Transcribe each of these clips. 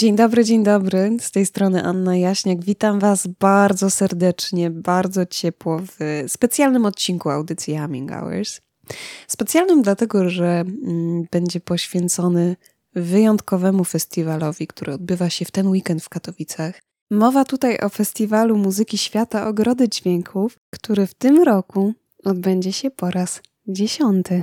Dzień dobry, dzień dobry. Z tej strony Anna Jaśniak. Witam Was bardzo serdecznie, bardzo ciepło w specjalnym odcinku audycji Humming Hours. Specjalnym dlatego, że mm, będzie poświęcony wyjątkowemu festiwalowi, który odbywa się w ten weekend w Katowicach. Mowa tutaj o Festiwalu Muzyki Świata Ogrody Dźwięków, który w tym roku odbędzie się po raz dziesiąty.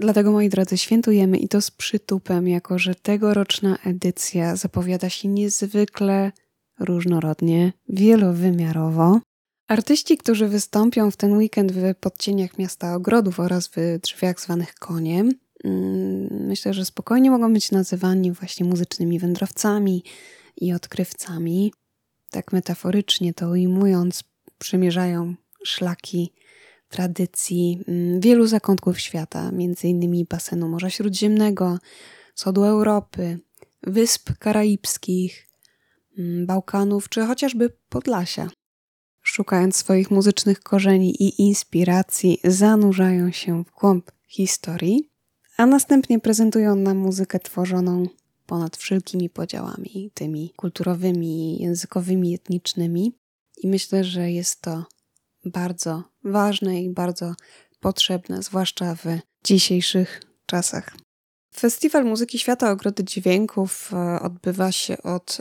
Dlatego, moi drodzy, świętujemy i to z przytupem, jako że tegoroczna edycja zapowiada się niezwykle różnorodnie, wielowymiarowo. Artyści, którzy wystąpią w ten weekend w podcieniach miasta ogrodów oraz w drzwiach zwanych koniem, mm, myślę, że spokojnie mogą być nazywani właśnie muzycznymi wędrowcami i odkrywcami. Tak metaforycznie to ujmując, przemierzają szlaki tradycji mm, wielu zakątków świata, innymi basenu Morza Śródziemnego, wschodu Europy, wysp karaibskich, mm, Bałkanów czy chociażby Podlasia. Szukając swoich muzycznych korzeni i inspiracji, zanurzają się w głąb historii, a następnie prezentują nam muzykę tworzoną ponad wszelkimi podziałami, tymi kulturowymi, językowymi, etnicznymi. I myślę, że jest to bardzo ważne i bardzo potrzebne, zwłaszcza w dzisiejszych czasach. Festiwal Muzyki Świata Ogrody Dźwięków e, odbywa się od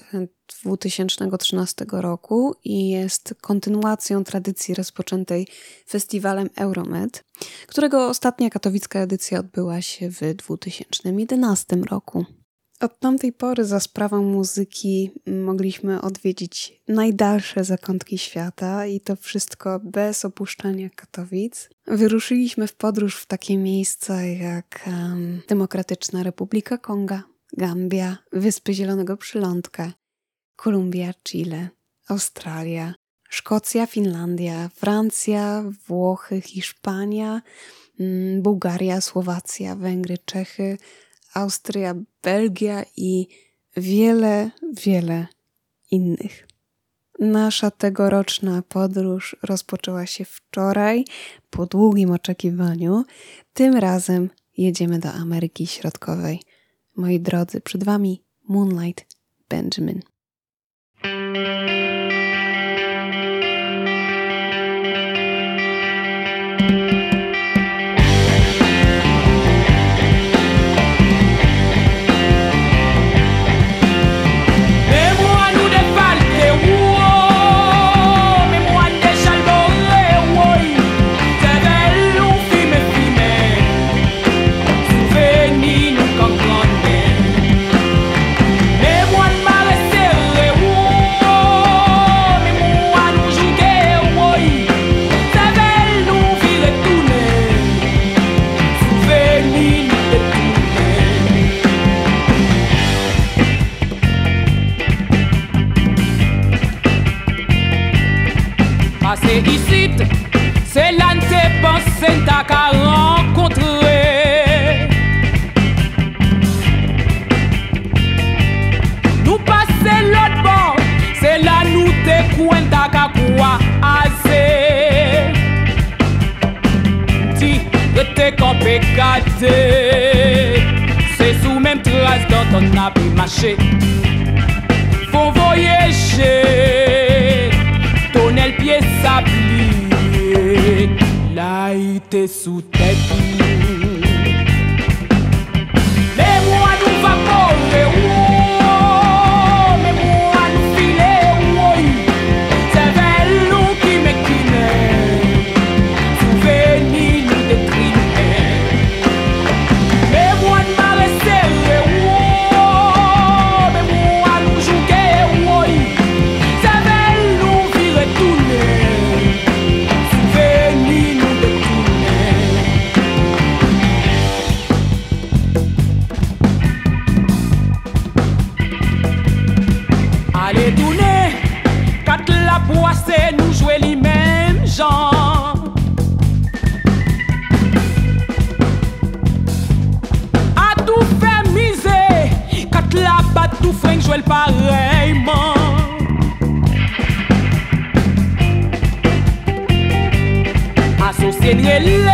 2013 roku i jest kontynuacją tradycji rozpoczętej festiwalem Euromed, którego ostatnia katowicka edycja odbyła się w 2011 roku. Od tamtej pory za sprawą muzyki mogliśmy odwiedzić najdalsze zakątki świata i to wszystko bez opuszczania Katowic. Wyruszyliśmy w podróż w takie miejsca jak um, Demokratyczna Republika Konga, Gambia, Wyspy Zielonego Przylądka, Kolumbia, Chile, Australia, Szkocja, Finlandia, Francja, Włochy, Hiszpania, mm, Bułgaria, Słowacja, Węgry, Czechy, Austria, Belgia i wiele, wiele innych. Nasza tegoroczna podróż rozpoczęła się wczoraj po długim oczekiwaniu. Tym razem jedziemy do Ameryki Środkowej. Moi drodzy, przed Wami Moonlight Benjamin. voix assez. De tes copes C'est sous même trace dont on a pu marcher Faut voyager. Ton aile pied s'applique Là il sous tête el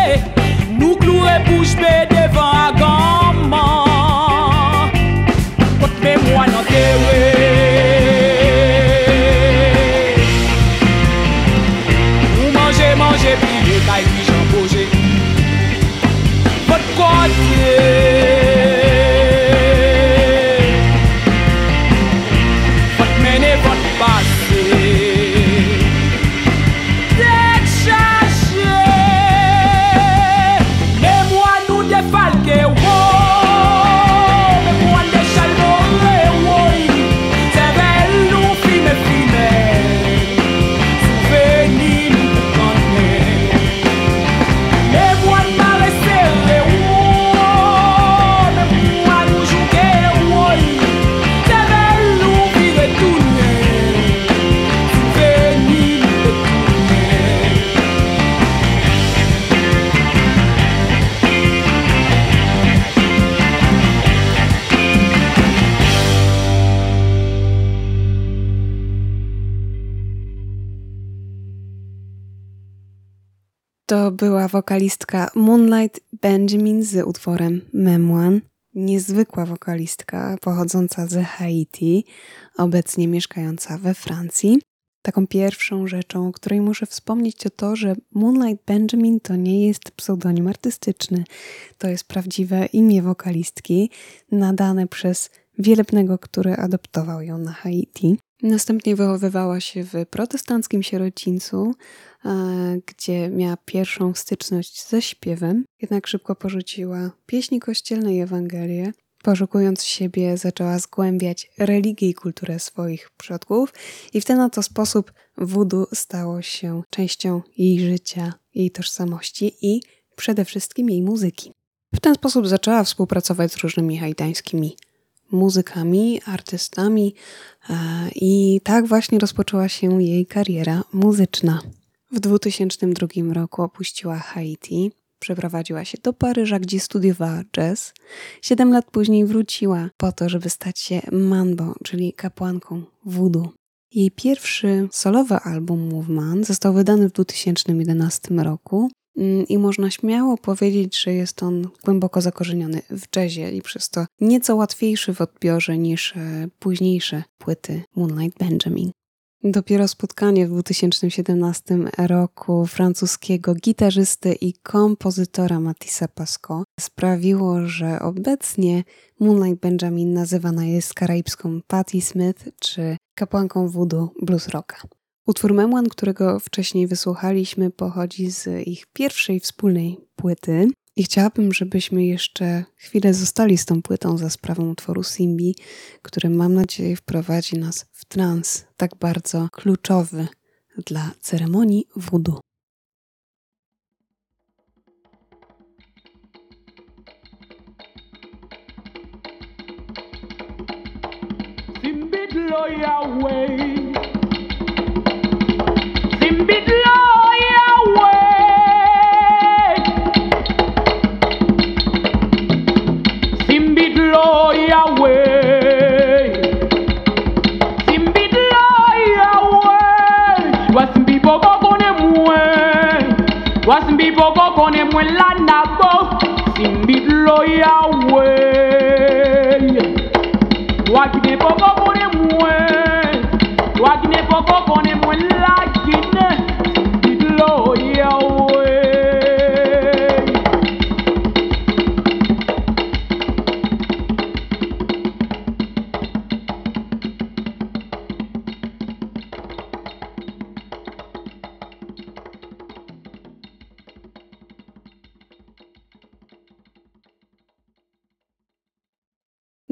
wokalistka Moonlight Benjamin z utworem Memoan. Niezwykła wokalistka pochodząca z Haiti, obecnie mieszkająca we Francji. Taką pierwszą rzeczą, o której muszę wspomnieć, to to, że Moonlight Benjamin to nie jest pseudonim artystyczny. To jest prawdziwe imię wokalistki, nadane przez wielebnego, który adoptował ją na Haiti. Następnie wychowywała się w protestanckim sierocińcu, gdzie miała pierwszą styczność ze śpiewem, jednak szybko porzuciła pieśni kościelne i Ewangelię. Poszukując siebie, zaczęła zgłębiać religię i kulturę swoich przodków, i w ten oto sposób voodoo stało się częścią jej życia, jej tożsamości i przede wszystkim jej muzyki. W ten sposób zaczęła współpracować z różnymi haitańskimi muzykami, artystami, i tak właśnie rozpoczęła się jej kariera muzyczna. W 2002 roku opuściła Haiti, przeprowadziła się do Paryża, gdzie studiowała jazz. Siedem lat później wróciła po to, żeby stać się manbo, czyli kapłanką voodoo. Jej pierwszy solowy album Movement został wydany w 2011 roku mm, i można śmiało powiedzieć, że jest on głęboko zakorzeniony w jazzie i przez to nieco łatwiejszy w odbiorze niż e, późniejsze płyty Moonlight Benjamin. Dopiero spotkanie w 2017 roku francuskiego gitarzysty i kompozytora Matissa Pasco sprawiło, że obecnie Moonlight Benjamin nazywana jest karaibską Patti Smith czy kapłanką voodoo blues rocka. Utwór Memoan, którego wcześniej wysłuchaliśmy, pochodzi z ich pierwszej wspólnej płyty, i chciałabym, żebyśmy jeszcze chwilę zostali z tą płytą za sprawą utworu Simbi, który mam nadzieję wprowadzi nas trans tak bardzo kluczowy dla ceremonii Yahweh Simbi Wasin bi bo go konen mwen lan na bo Sin bit lo ya we.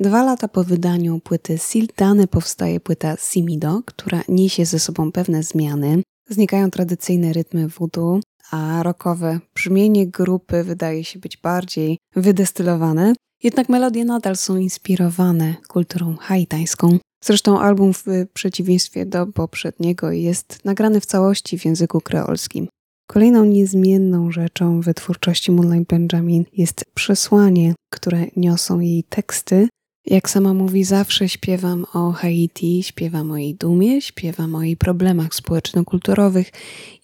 Dwa lata po wydaniu płyty Siltany powstaje płyta Simido, która niesie ze sobą pewne zmiany. Znikają tradycyjne rytmy voodoo, a rockowe brzmienie grupy wydaje się być bardziej wydestylowane, jednak melodie nadal są inspirowane kulturą haitańską. Zresztą album w przeciwieństwie do poprzedniego jest nagrany w całości w języku kreolskim. Kolejną niezmienną rzeczą w twórczości Moonlight Benjamin jest przesłanie, które niosą jej teksty, jak sama mówi, zawsze śpiewam o Haiti, śpiewam o jej dumie, śpiewam o jej problemach społeczno-kulturowych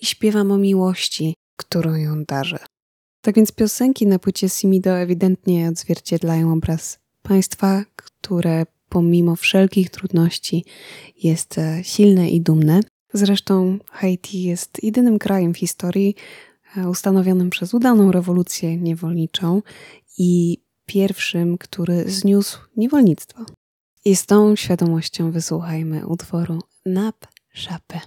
i śpiewam o miłości, którą ją darzę. Tak więc piosenki na płycie Simido ewidentnie odzwierciedlają obraz państwa, które pomimo wszelkich trudności jest e, silne i dumne. Zresztą Haiti jest jedynym krajem w historii e, ustanowionym przez udaną rewolucję niewolniczą i pierwszym, który zniósł niewolnictwo. I z tą świadomością wysłuchajmy utworu Nap Szapę.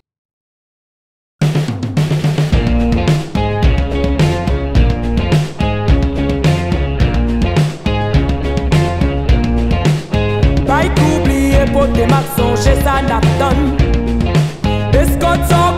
pote mak sonje sa nap ton Eskot son kodo Pou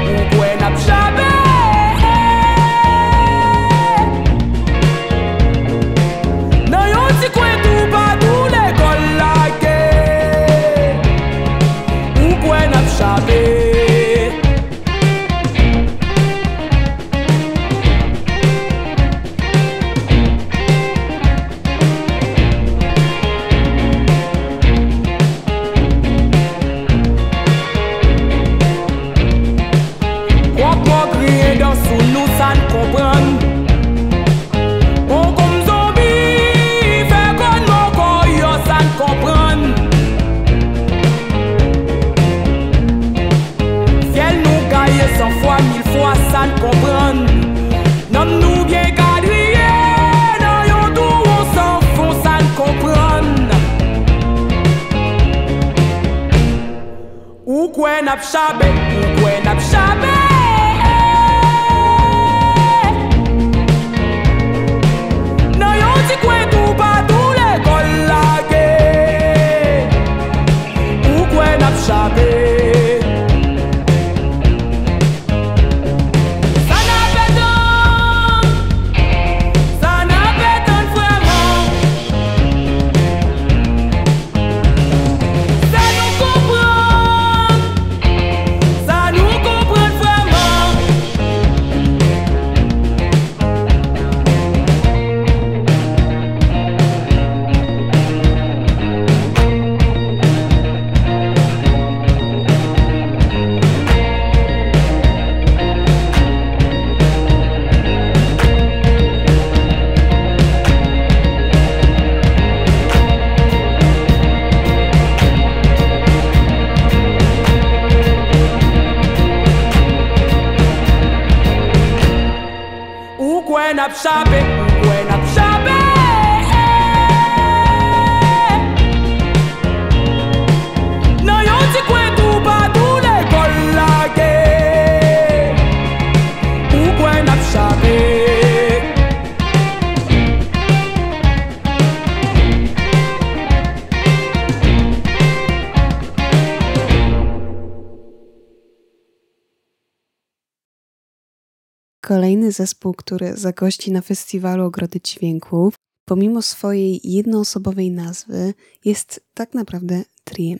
kolejny zespół, który zagości na festiwalu Ogrody Dźwięków, pomimo swojej jednoosobowej nazwy, jest tak naprawdę triem.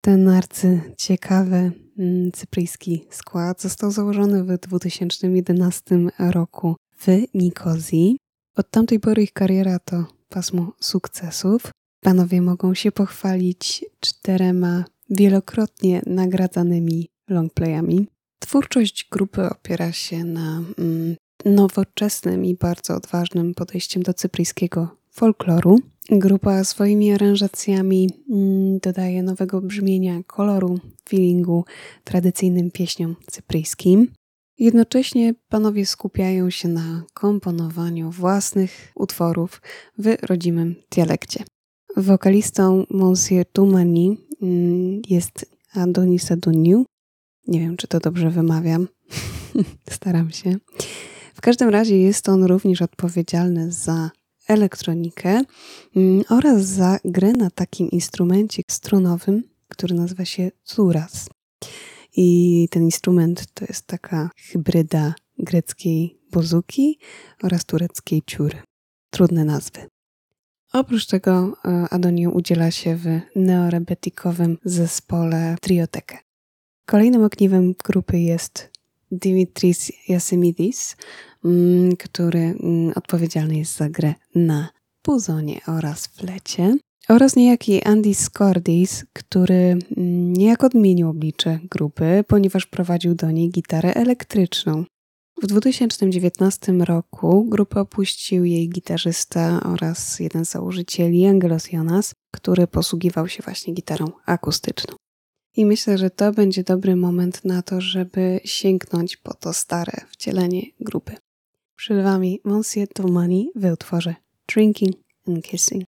Ten arcy ciekawy mm, cypryjski skład został założony w 2011 roku w Nikozji. Od tamtej pory ich kariera to pasmo sukcesów. Panowie mogą się pochwalić czterema wielokrotnie nagradzanymi longplayami. Twórczość grupy opiera się na mm, nowoczesnym i bardzo odważnym podejściem do cypryjskiego folkloru. Grupa swoimi aranżacjami mm, dodaje nowego brzmienia, koloru, feelingu tradycyjnym pieśniom cypryjskim. Jednocześnie panowie skupiają się na komponowaniu własnych utworów w rodzimym dialekcie. Wokalistą Monsieur Tumani mm, jest Adonis Adoniu, nie wiem, czy to dobrze wymawiam. Staram się. W każdym razie jest on również odpowiedzialny za elektronikę mm, oraz za grę na takim instrumencie strunowym, który nazywa się turas. I ten instrument to jest taka hybryda greckiej bozuki oraz tureckiej ciury. Trudne nazwy. Oprócz tego e, Adonio udziela się w neorebetikowym zespole Triotekę. Kolejnym ogniwem grupy jest Dimitris Yasemidis, mm, który mm, odpowiedzialny jest za grę na puzonie oraz flecie oraz niejaki Andy Scordis, który mm, niejako odmienił oblicze grupy, ponieważ prowadził do niej gitarę elektryczną. W 2019 roku grupę opuścił jej gitarzysta oraz jeden z założycieli, Angelos Jonas, który posługiwał się właśnie gitarą akustyczną. I myślę, że to będzie dobry moment na to, żeby sięgnąć po to stare wcielenie grupy. Przed Wami Monsieur Tomani w utworze Drinking and Kissing.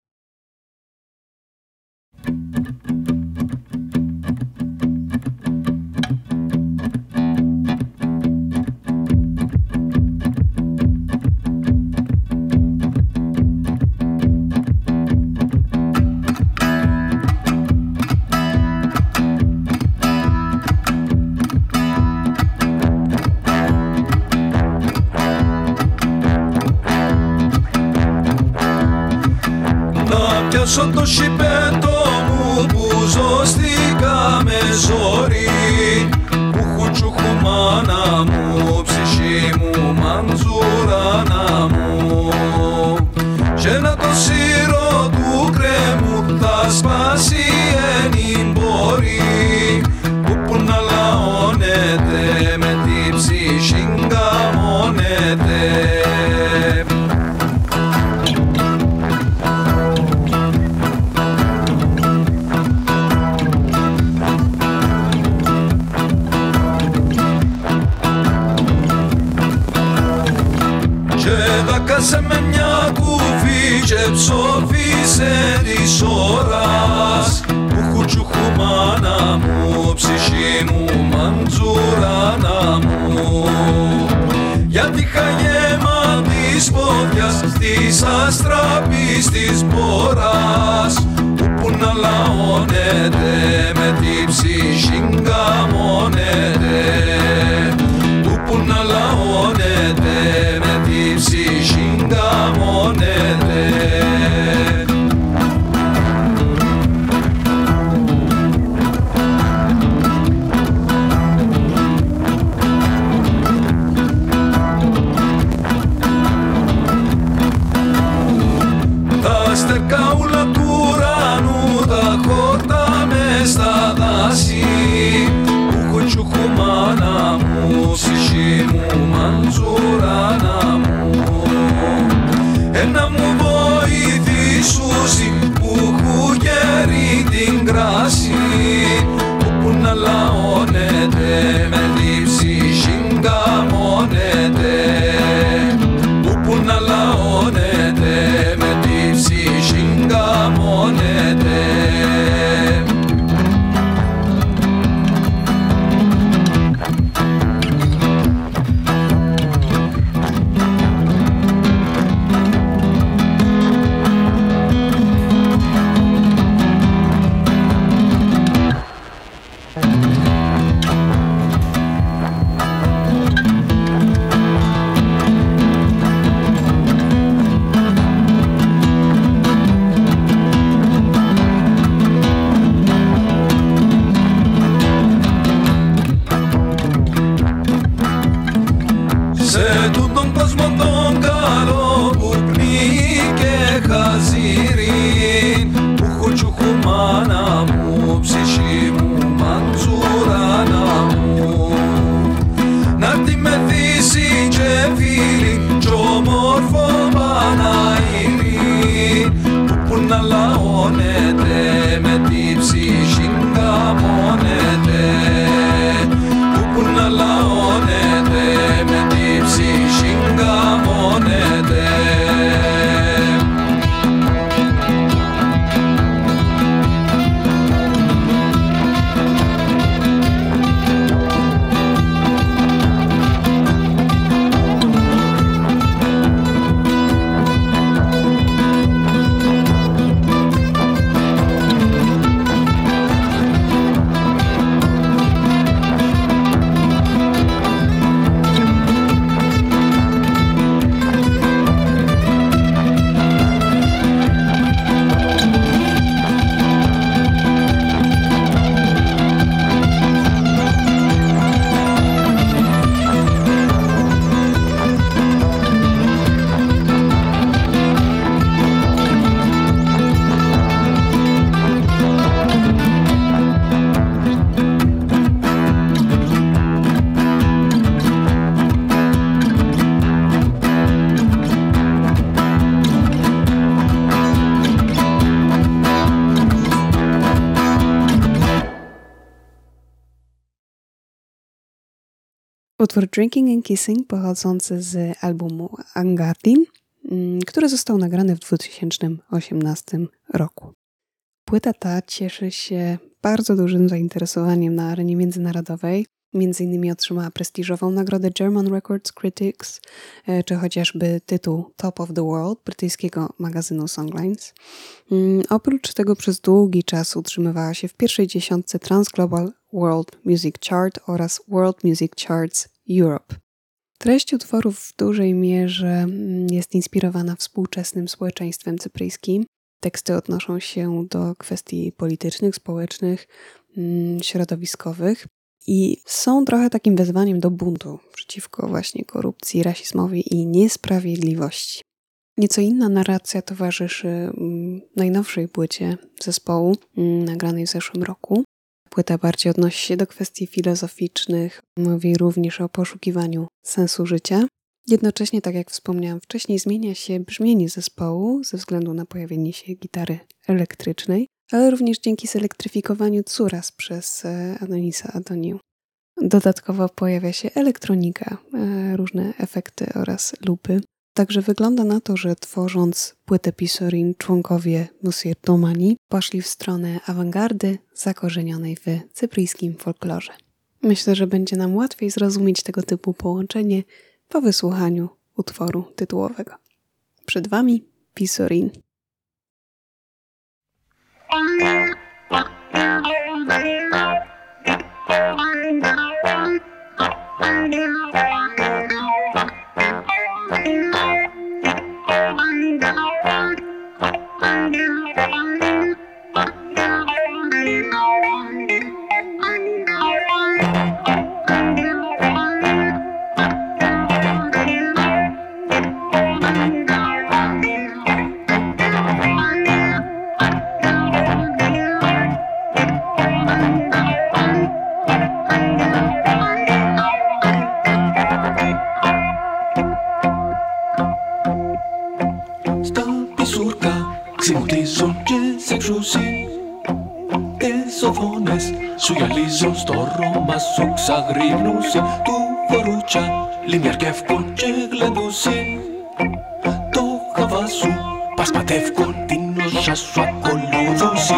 Drinking and Kissing pochodzący z albumu Angatin, mm, który został nagrany w 2018 roku. Płyta ta cieszy się bardzo dużym zainteresowaniem na arenie międzynarodowej. Między innymi otrzymała prestiżową nagrodę German Records Critics, e, czy chociażby tytuł Top of the World brytyjskiego magazynu Songlines. Mm, oprócz tego przez długi czas utrzymywała się w pierwszej dziesiątce Transglobal World Music Chart oraz World Music Charts Europe. Treść utworów w dużej mierze mm, jest inspirowana współczesnym społeczeństwem cypryjskim. Teksty odnoszą się do kwestii politycznych, społecznych, mm, środowiskowych i są trochę takim wezwaniem do buntu przeciwko właśnie korupcji, rasizmowi i niesprawiedliwości. Nieco inna narracja towarzyszy mm, najnowszej płycie zespołu, nagranej w zeszłym roku. Płyta bardziej odnosi się do kwestii filozoficznych, mówi również o poszukiwaniu sensu życia. Jednocześnie, tak jak wspomniałam wcześniej, zmienia się brzmienie zespołu ze względu na pojawienie się gitary elektrycznej, ale również dzięki zelektryfikowaniu Curas przez e, Adonisa Adoniu. Dodatkowo pojawia się elektronika, e, różne efekty oraz lupy. Także wygląda na to, że tworząc płytę Pisorin członkowie Monsieur Domani poszli w stronę awangardy zakorzenionej w cypryjskim folklorze. Myślę, że będzie nam łatwiej zrozumieć tego typu połączenie po wysłuchaniu utworu tytułowego. Przed Wami Pisorin. Σου γυαλίζω στο ρόμα σου ξαγρύπνουσε. Του φορούτσα λιμιαρκεύκον και γλεντούσε Το χαβά σου πασπατεύκον την όσα σου ακολούθουσε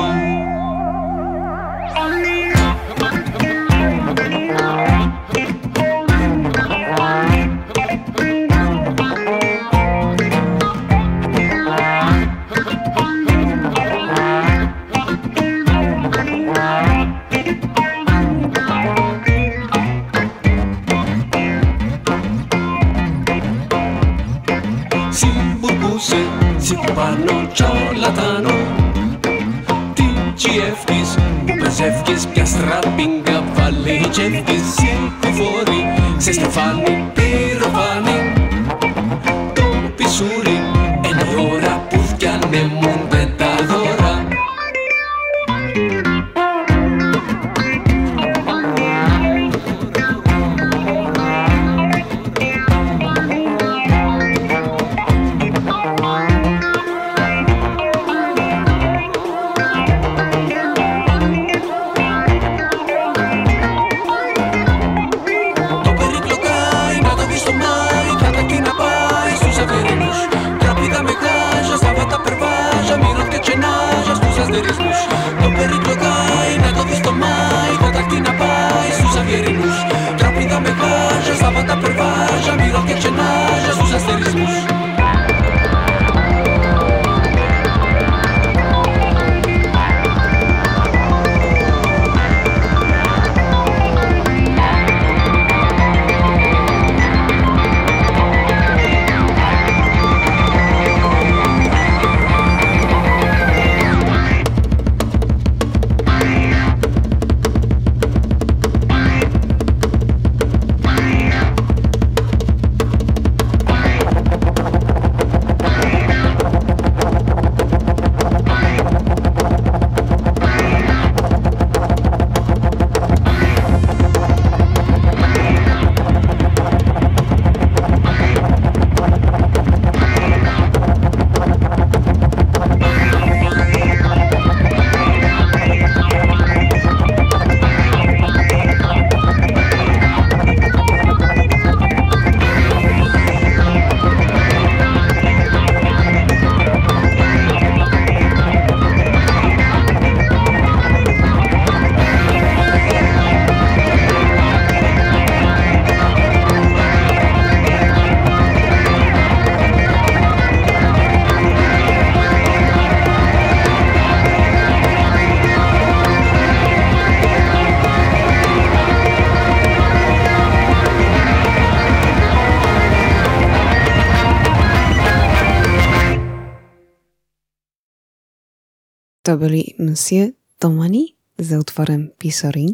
Byli Monsieur Domani z utworem Pisorin.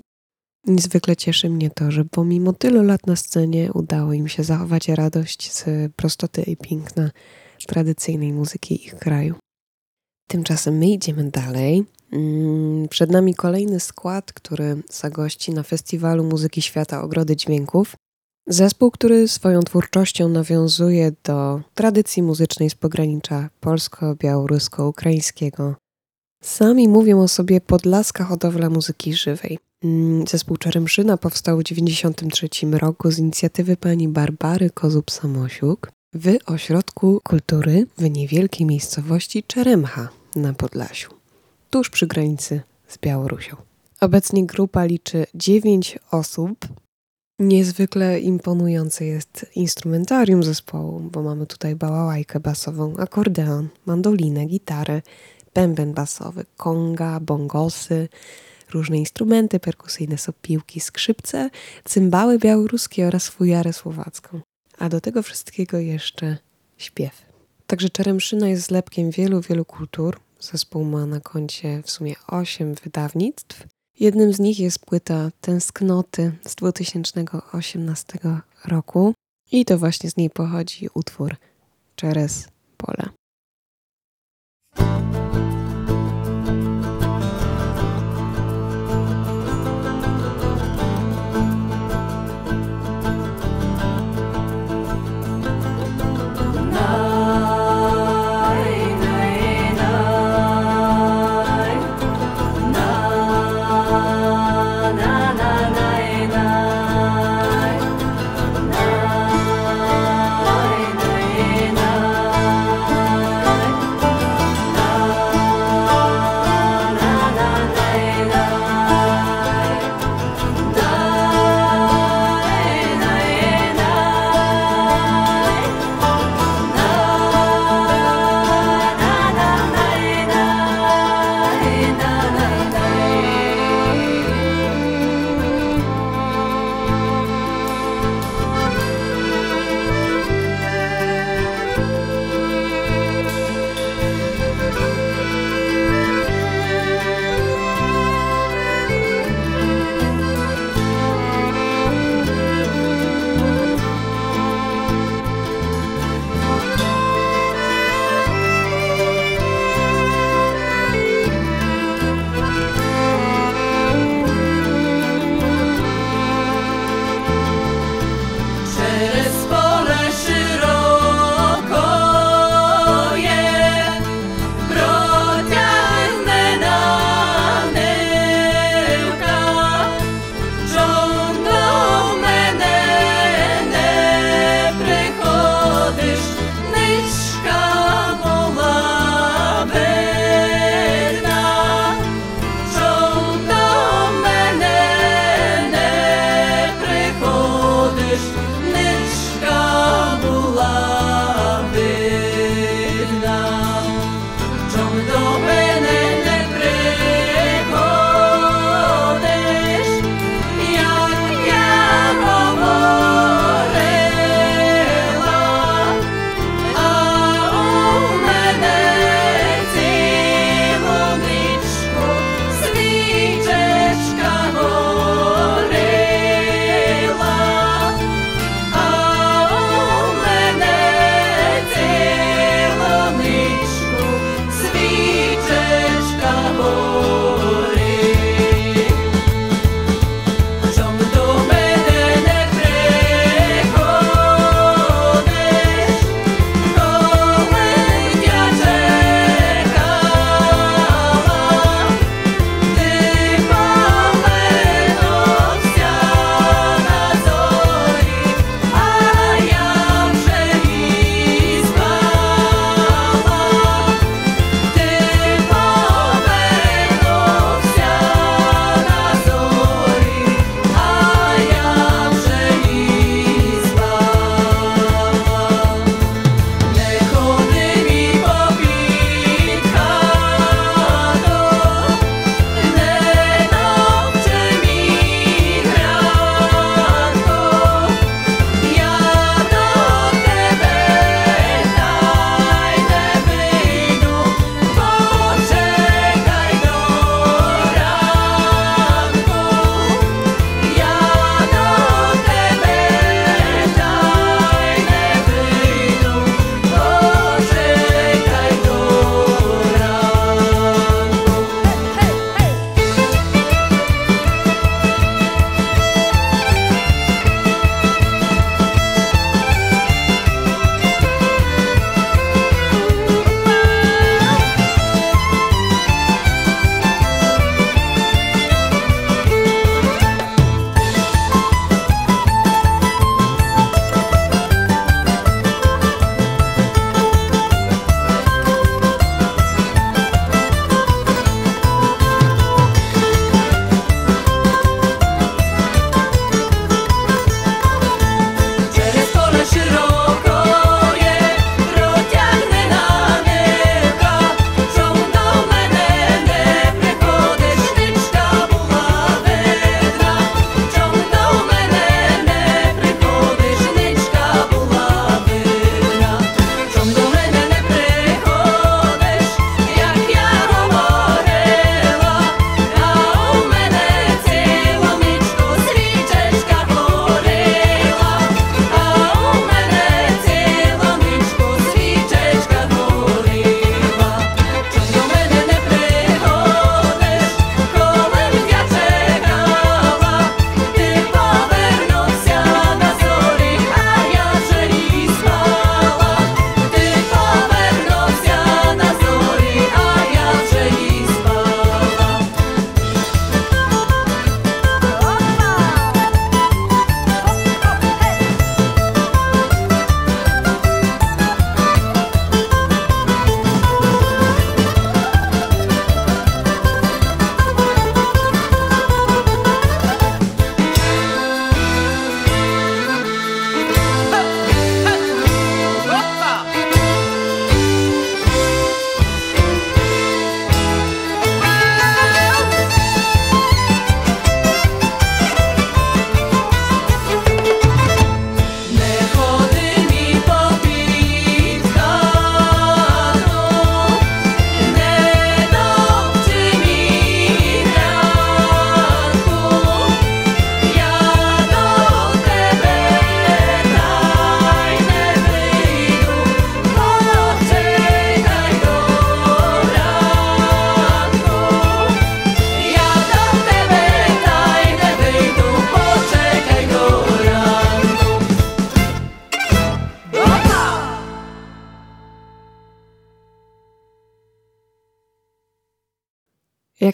Niezwykle cieszy mnie to, że pomimo tylu lat na scenie udało im się zachować radość z prostoty i piękna tradycyjnej muzyki ich kraju. Tymczasem my idziemy dalej. Mm, przed nami kolejny skład, który zagości na Festiwalu Muzyki Świata Ogrody Dźwięków. Zespół, który swoją twórczością nawiązuje do tradycji muzycznej z pogranicza polsko-białorusko-ukraińskiego. Sami mówią o sobie Podlaska Hodowla Muzyki Żywej. Mm, zespół Czeremszyna powstał w 1993 roku z inicjatywy pani Barbary Kozub-Samosiuk w Ośrodku Kultury w niewielkiej miejscowości Czeremcha na Podlasiu, tuż przy granicy z Białorusią. Obecnie grupa liczy 9 osób. Niezwykle imponujące jest instrumentarium zespołu, bo mamy tutaj bałałajkę basową, akordeon, mandolinę, gitarę, bęben basowy, konga, bongosy, różne instrumenty perkusyjne, sopiłki, skrzypce, cymbały białoruskie oraz fujarę słowacką. A do tego wszystkiego jeszcze śpiew. Także Czeremszyna jest zlepkiem wielu, wielu kultur. Zespół ma na koncie w sumie 8 wydawnictw. Jednym z nich jest płyta Tęsknoty z 2018 roku i to właśnie z niej pochodzi utwór Czeres Pole.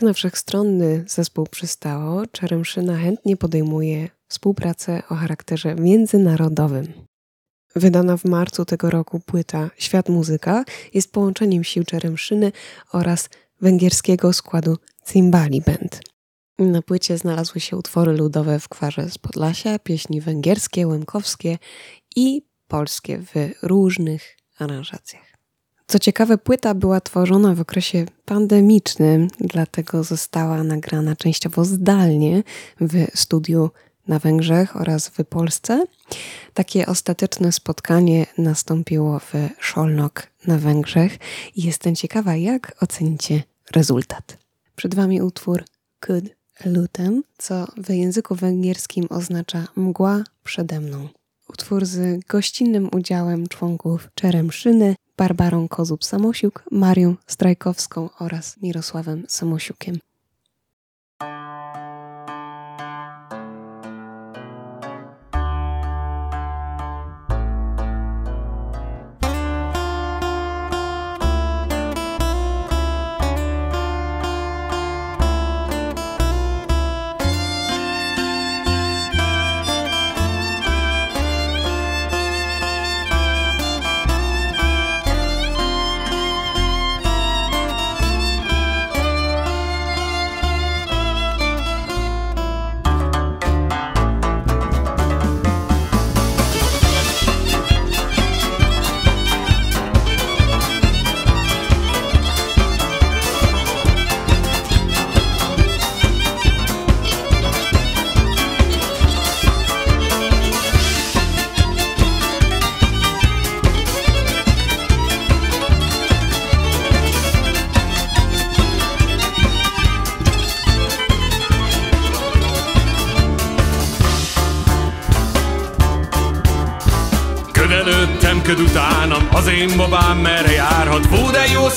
Na wszechstronny zespół przystało, Czeremszyna chętnie podejmuje współpracę o charakterze międzynarodowym. Wydana w marcu tego roku płyta Świat Muzyka jest połączeniem sił Czeremszyny oraz węgierskiego składu Cymbali Band. Na płycie znalazły się utwory ludowe w kwarze z Podlasia, pieśni węgierskie, łemkowskie i polskie w różnych aranżacjach. Co ciekawe, płyta była tworzona w okresie pandemicznym, dlatego została nagrana częściowo zdalnie w studiu na Węgrzech oraz w Polsce. Takie ostateczne spotkanie nastąpiło w Szolnok na Węgrzech i jestem ciekawa, jak ocenicie rezultat. Przed Wami utwór Good Lutem, co w języku węgierskim oznacza mgła przede mną. Utwór z gościnnym udziałem członków Czeremszyny, Barbarą Kozub-Samosiuk, Marią Strajkowską oraz Mirosławem Samosiukiem.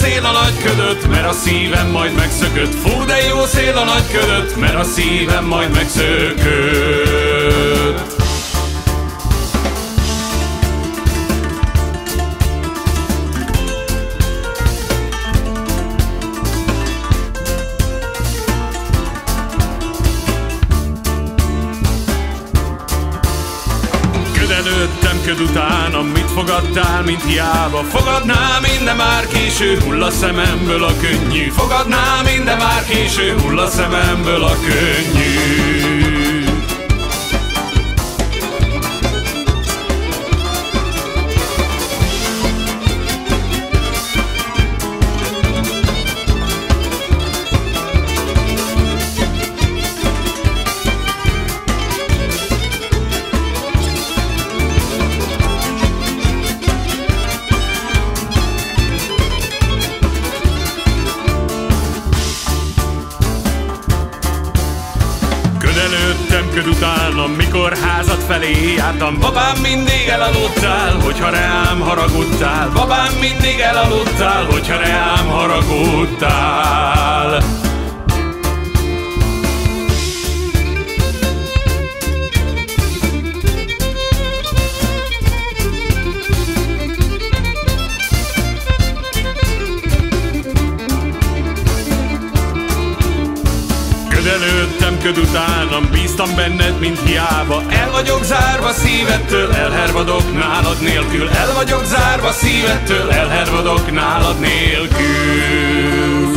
Szél a nagy ködöt, mert a szívem majd megszökött. Fú, de jó szél a nagy ködöt, mert a szívem majd megszökött. Köd után, mit fogadtál, mint hiába. Fogadná minden már késő, hull a szememből a könnyű. Fogadná minden már késő, hull a szememből a könnyű hogyha reám haragudtál Babám, mindig elaludtál, hogyha reám haragudtál köd utánam Bíztam benned, mint hiába. El vagyok zárva szívettől, elhervadok nálad nélkül. El vagyok zárva szívettől, elhervadok nálad nélkül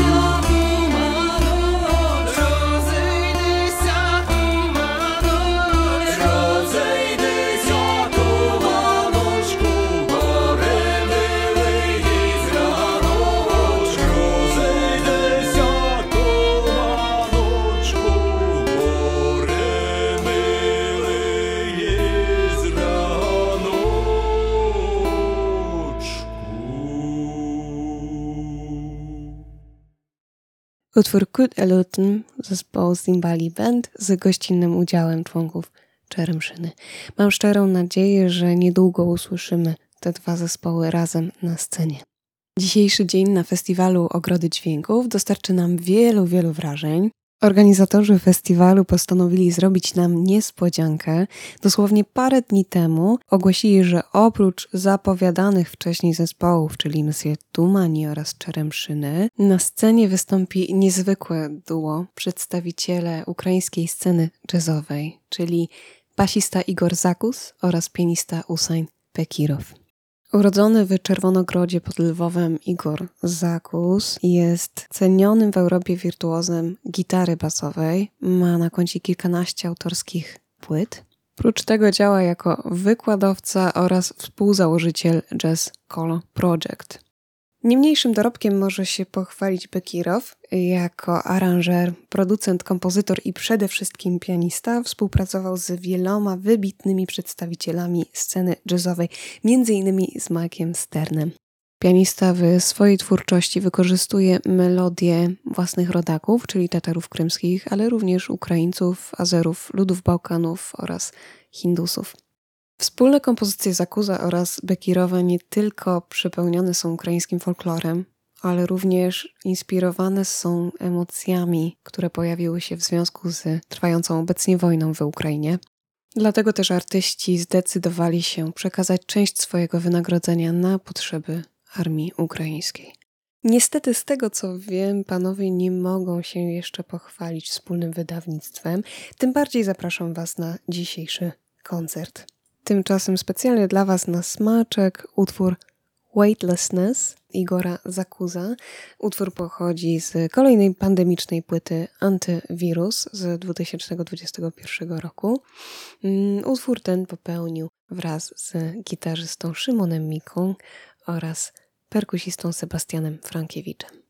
Utwór Kut Eluten zespołu Zimbali Band z gościnnym udziałem członków Czeremszyny. Mam szczerą nadzieję, że niedługo usłyszymy te dwa zespoły razem na scenie. Dzisiejszy dzień na festiwalu Ogrody Dźwięków dostarczy nam wielu, wielu wrażeń. Organizatorzy festiwalu postanowili zrobić nam niespodziankę. Dosłownie parę dni temu ogłosili, że oprócz zapowiadanych wcześniej zespołów, czyli Monsieur Tumani oraz Czeremszyny, na scenie wystąpi niezwykłe duo przedstawiciele ukraińskiej sceny jazzowej, czyli basista Igor Zakus oraz pianista Usain Pekirow. Urodzony w Czerwonogrodzie pod Lwowem Igor Zakus jest cenionym w Europie wirtuozem gitary basowej. Ma na koncie kilkanaście autorskich płyt. Prócz tego działa jako wykładowca oraz współzałożyciel Jazz Colo Project. Niemniejszym dorobkiem może się pochwalić Bekirow. Jako aranżer, producent, kompozytor i przede wszystkim pianista współpracował z wieloma wybitnymi przedstawicielami sceny jazzowej, m.in. z Mike'iem Sternem. Pianista w swojej twórczości wykorzystuje melodie własnych rodaków, czyli Tatarów krymskich, ale również Ukraińców, Azerów, ludów Bałkanów oraz Hindusów. Wspólne kompozycje Zakuza oraz Bekirowa nie tylko przepełnione są ukraińskim folklorem, ale również inspirowane są emocjami, które pojawiły się w związku z trwającą obecnie wojną w Ukrainie. Dlatego też artyści zdecydowali się przekazać część swojego wynagrodzenia na potrzeby armii ukraińskiej. Niestety, z tego co wiem, panowie nie mogą się jeszcze pochwalić wspólnym wydawnictwem. Tym bardziej zapraszam Was na dzisiejszy koncert. Tymczasem specjalnie dla Was na smaczek utwór Weightlessness Igora Zakuza. Utwór pochodzi z kolejnej pandemicznej płyty Antywirus z 2021 roku. Mm, utwór ten popełnił wraz z gitarzystą Szymonem Miką oraz perkusistą Sebastianem Frankiewiczem.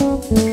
Música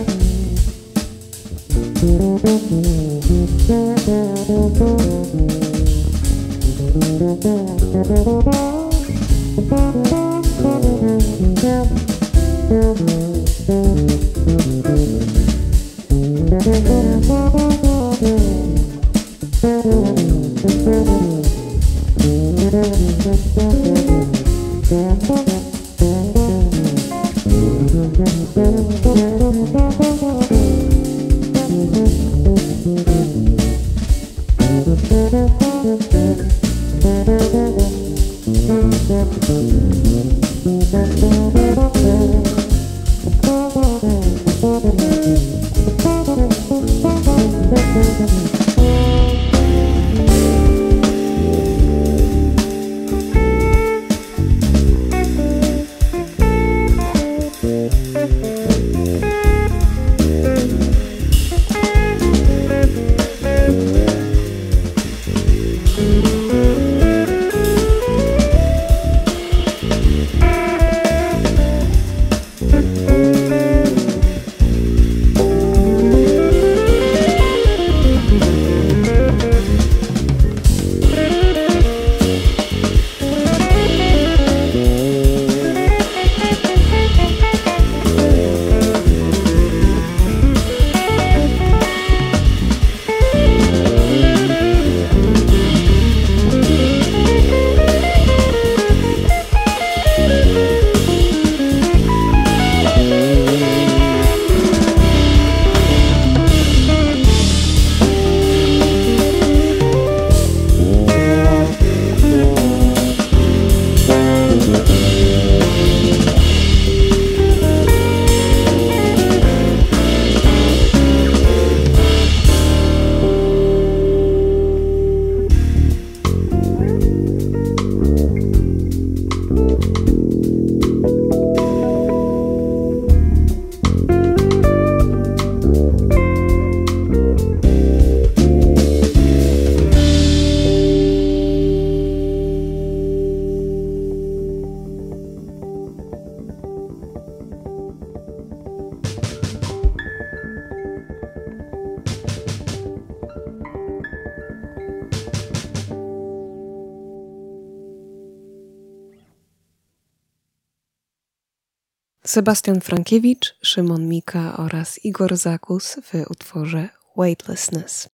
Sebastian Frankiewicz, Szymon Mika oraz Igor Zakus w utworze Weightlessness.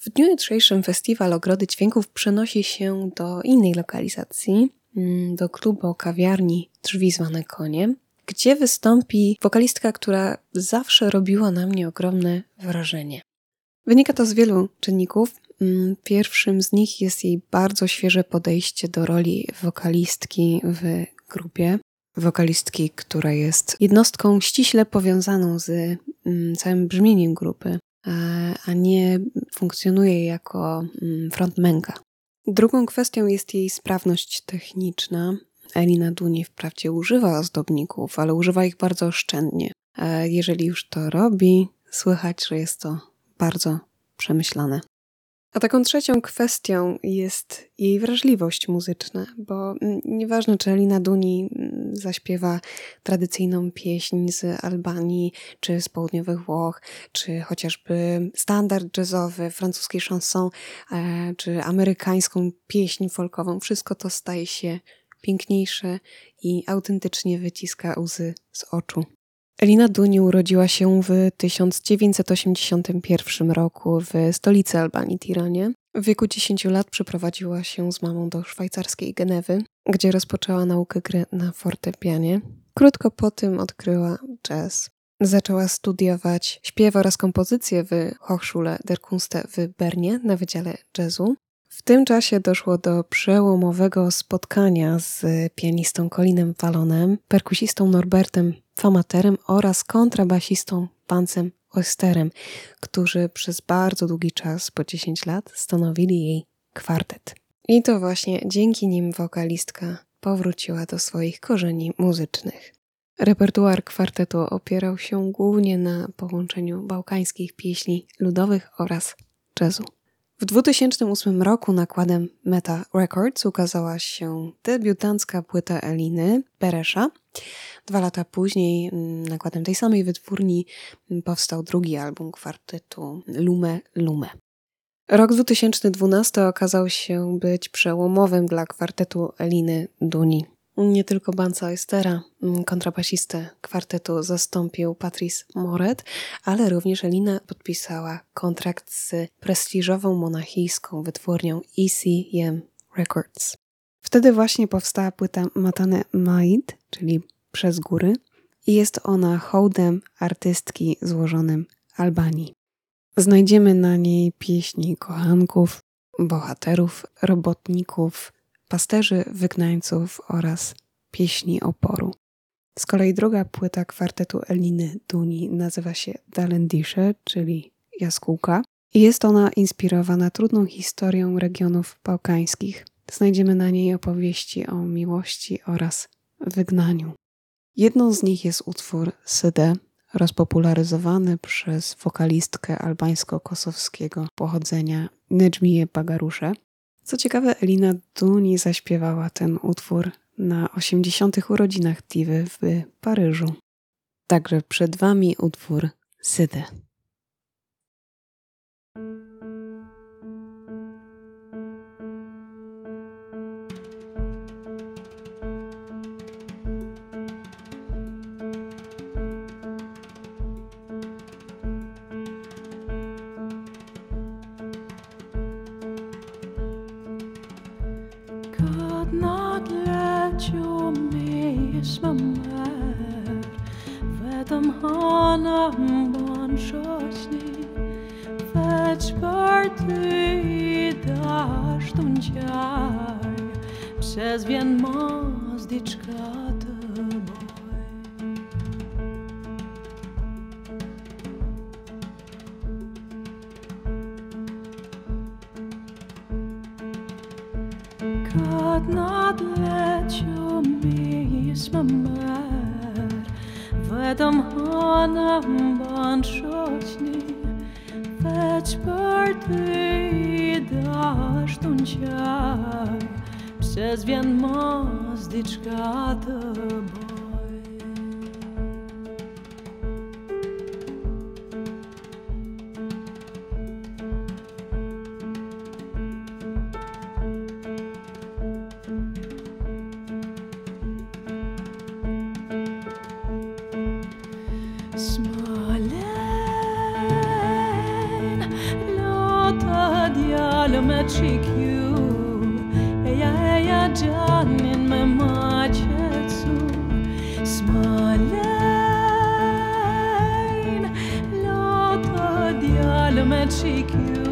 W dniu jutrzejszym festiwal Ogrody Dźwięków przenosi się do innej lokalizacji, mm, do klubu kawiarni Drzwi zwane koniem, gdzie wystąpi wokalistka, która zawsze robiła na mnie ogromne wrażenie. Wynika to z wielu czynników. Mm, pierwszym z nich jest jej bardzo świeże podejście do roli wokalistki w grupie. Wokalistki, która jest jednostką ściśle powiązaną z mm, całym brzmieniem grupy, a nie funkcjonuje jako mm, frontmenka. Drugą kwestią jest jej sprawność techniczna. Elina Duni wprawdzie używa ozdobników, ale używa ich bardzo oszczędnie. Jeżeli już to robi, słychać, że jest to bardzo przemyślane. A taką trzecią kwestią jest jej wrażliwość muzyczna, bo mm, nieważne, czy Elina Duni mm, zaśpiewa tradycyjną pieśń z Albanii, czy z południowych Włoch, czy chociażby standard jazzowy, francuski chanson, e, czy amerykańską pieśń folkową, wszystko to staje się piękniejsze i autentycznie wyciska łzy z oczu. Elina Duni urodziła się w 1981 roku w stolicy Albanii, Tiranie. W wieku 10 lat przeprowadziła się z mamą do szwajcarskiej Genewy, gdzie rozpoczęła naukę gry na fortepianie. Krótko po tym odkryła jazz. Zaczęła studiować śpiew oraz kompozycję w Hochschule der Kunste w Bernie na Wydziale Jazzu. W tym czasie doszło do przełomowego spotkania z pianistą Colinem Fallonem, perkusistą Norbertem Famaterem oraz kontrabasistą Pancem Oysterem, którzy przez bardzo długi czas, po 10 lat, stanowili jej kwartet. I to właśnie dzięki nim wokalistka powróciła do swoich korzeni muzycznych. Repertuar kwartetu opierał się głównie na połączeniu bałkańskich pieśni ludowych oraz jazzu. W 2008 roku nakładem Meta Records ukazała się debiutancka płyta Eliny Beresza. Dwa lata później mm, nakładem tej samej wytwórni mm, powstał drugi album kwartetu Lume Lume. Rok 2012 okazał się być przełomowym dla kwartetu Eliny Duni. Nie tylko Banca Estera, mm, kontrabasistę kwartetu zastąpił Patrice Moret, ale również Elina podpisała kontrakt z prestiżową monachijską wytwórnią ECM Records. Wtedy właśnie powstała płyta Matane Maid, czyli Przez góry, i jest ona hołdem artystki złożonym Albanii. Znajdziemy na niej pieśni kochanków, bohaterów, robotników, pasterzy, wygnańców oraz pieśni oporu. Z kolei druga płyta kwartetu Eliny Duni nazywa się Dalendisze, czyli jaskółka, i jest ona inspirowana trudną historią regionów bałkańskich. Znajdziemy na niej opowieści o miłości oraz wygnaniu. Jedną z nich jest utwór Syde, rozpopularyzowany przez wokalistkę albańsko-kosowskiego pochodzenia Nedżmiję Bagarusze, co ciekawe, Elina Duni zaśpiewała ten utwór na 80. urodzinach Diwy w Paryżu. Także przed Wami utwór Sydę. Magic you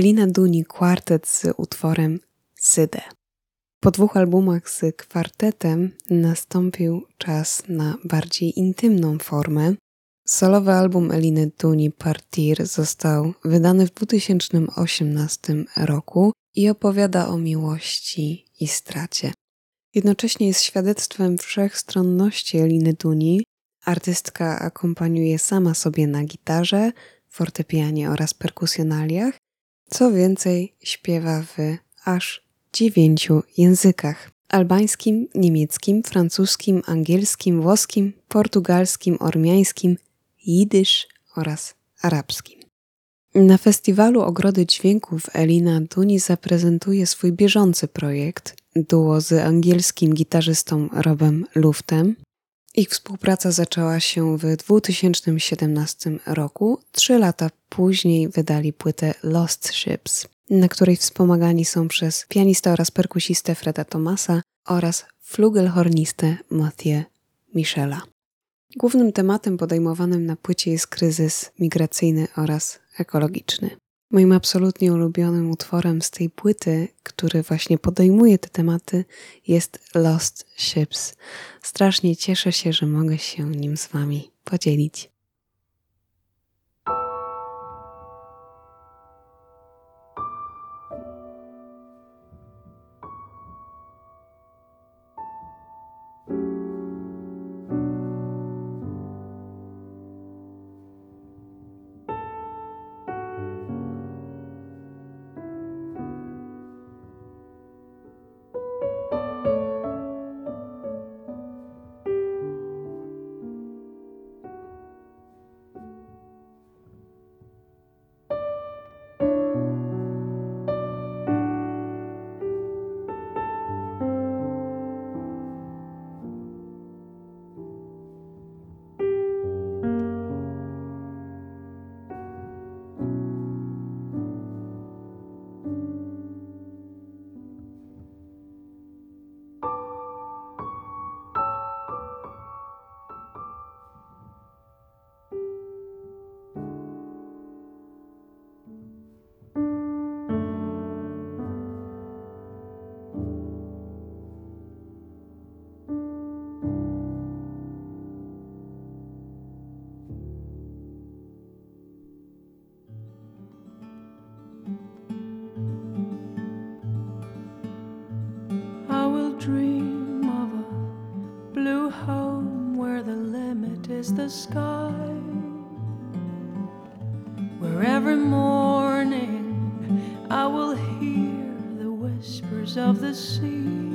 Elina Duni kwartet z utworem Sydę. Po dwóch albumach z kwartetem nastąpił czas na bardziej intymną formę. Solowy album Eliny Duni Partir został wydany w 2018 roku i opowiada o miłości i stracie. Jednocześnie jest świadectwem wszechstronności Eliny Duni. Artystka akompaniuje sama sobie na gitarze, fortepianie oraz perkusjonaliach. Co więcej, śpiewa w aż dziewięciu językach: albańskim, niemieckim, francuskim, angielskim, włoskim, portugalskim, ormiańskim, jidysz oraz arabskim. Na festiwalu Ogrody Dźwięków Elina Duni zaprezentuje swój bieżący projekt duo z angielskim gitarzystą Robem Luftem. Ich współpraca zaczęła się w 2017 roku. Trzy lata później wydali płytę Lost Ships, na której wspomagani są przez pianistę oraz perkusistę Freda Thomasa oraz flugelhornistę Mathieu Michela. Głównym tematem podejmowanym na płycie jest kryzys migracyjny oraz ekologiczny. Moim absolutnie ulubionym utworem z tej płyty, który właśnie podejmuje te tematy, jest Lost Ships. Strasznie cieszę się, że mogę się nim z Wami podzielić. dream of a blue home where the limit is the sky. Where every morning I will hear the whispers of the sea.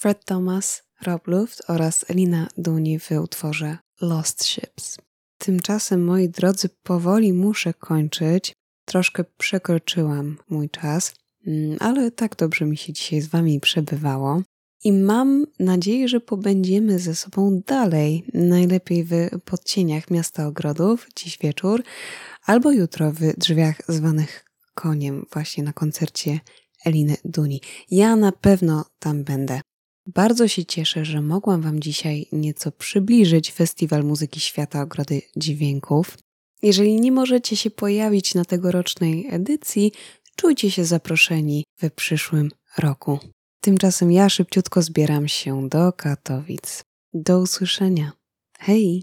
Fred Thomas, Rob Luft oraz Lina Duni w utworze Lost Ships. Tymczasem, moi drodzy, powoli muszę kończyć. Troszkę przekroczyłam mój czas, mm, ale tak dobrze mi się dzisiaj z Wami przebywało. I mam nadzieję, że pobędziemy ze sobą dalej, najlepiej w podcieniach miasta ogrodów dziś wieczór, albo jutro w drzwiach zwanych koniem, właśnie na koncercie Eliny Duni. Ja na pewno tam będę. Bardzo się cieszę, że mogłam Wam dzisiaj nieco przybliżyć Festiwal Muzyki Świata Ogrody Dźwięków. Jeżeli nie możecie się pojawić na tegorocznej edycji, czujcie się zaproszeni we przyszłym roku. Tymczasem ja szybciutko zbieram się do Katowic. Do usłyszenia. Hej!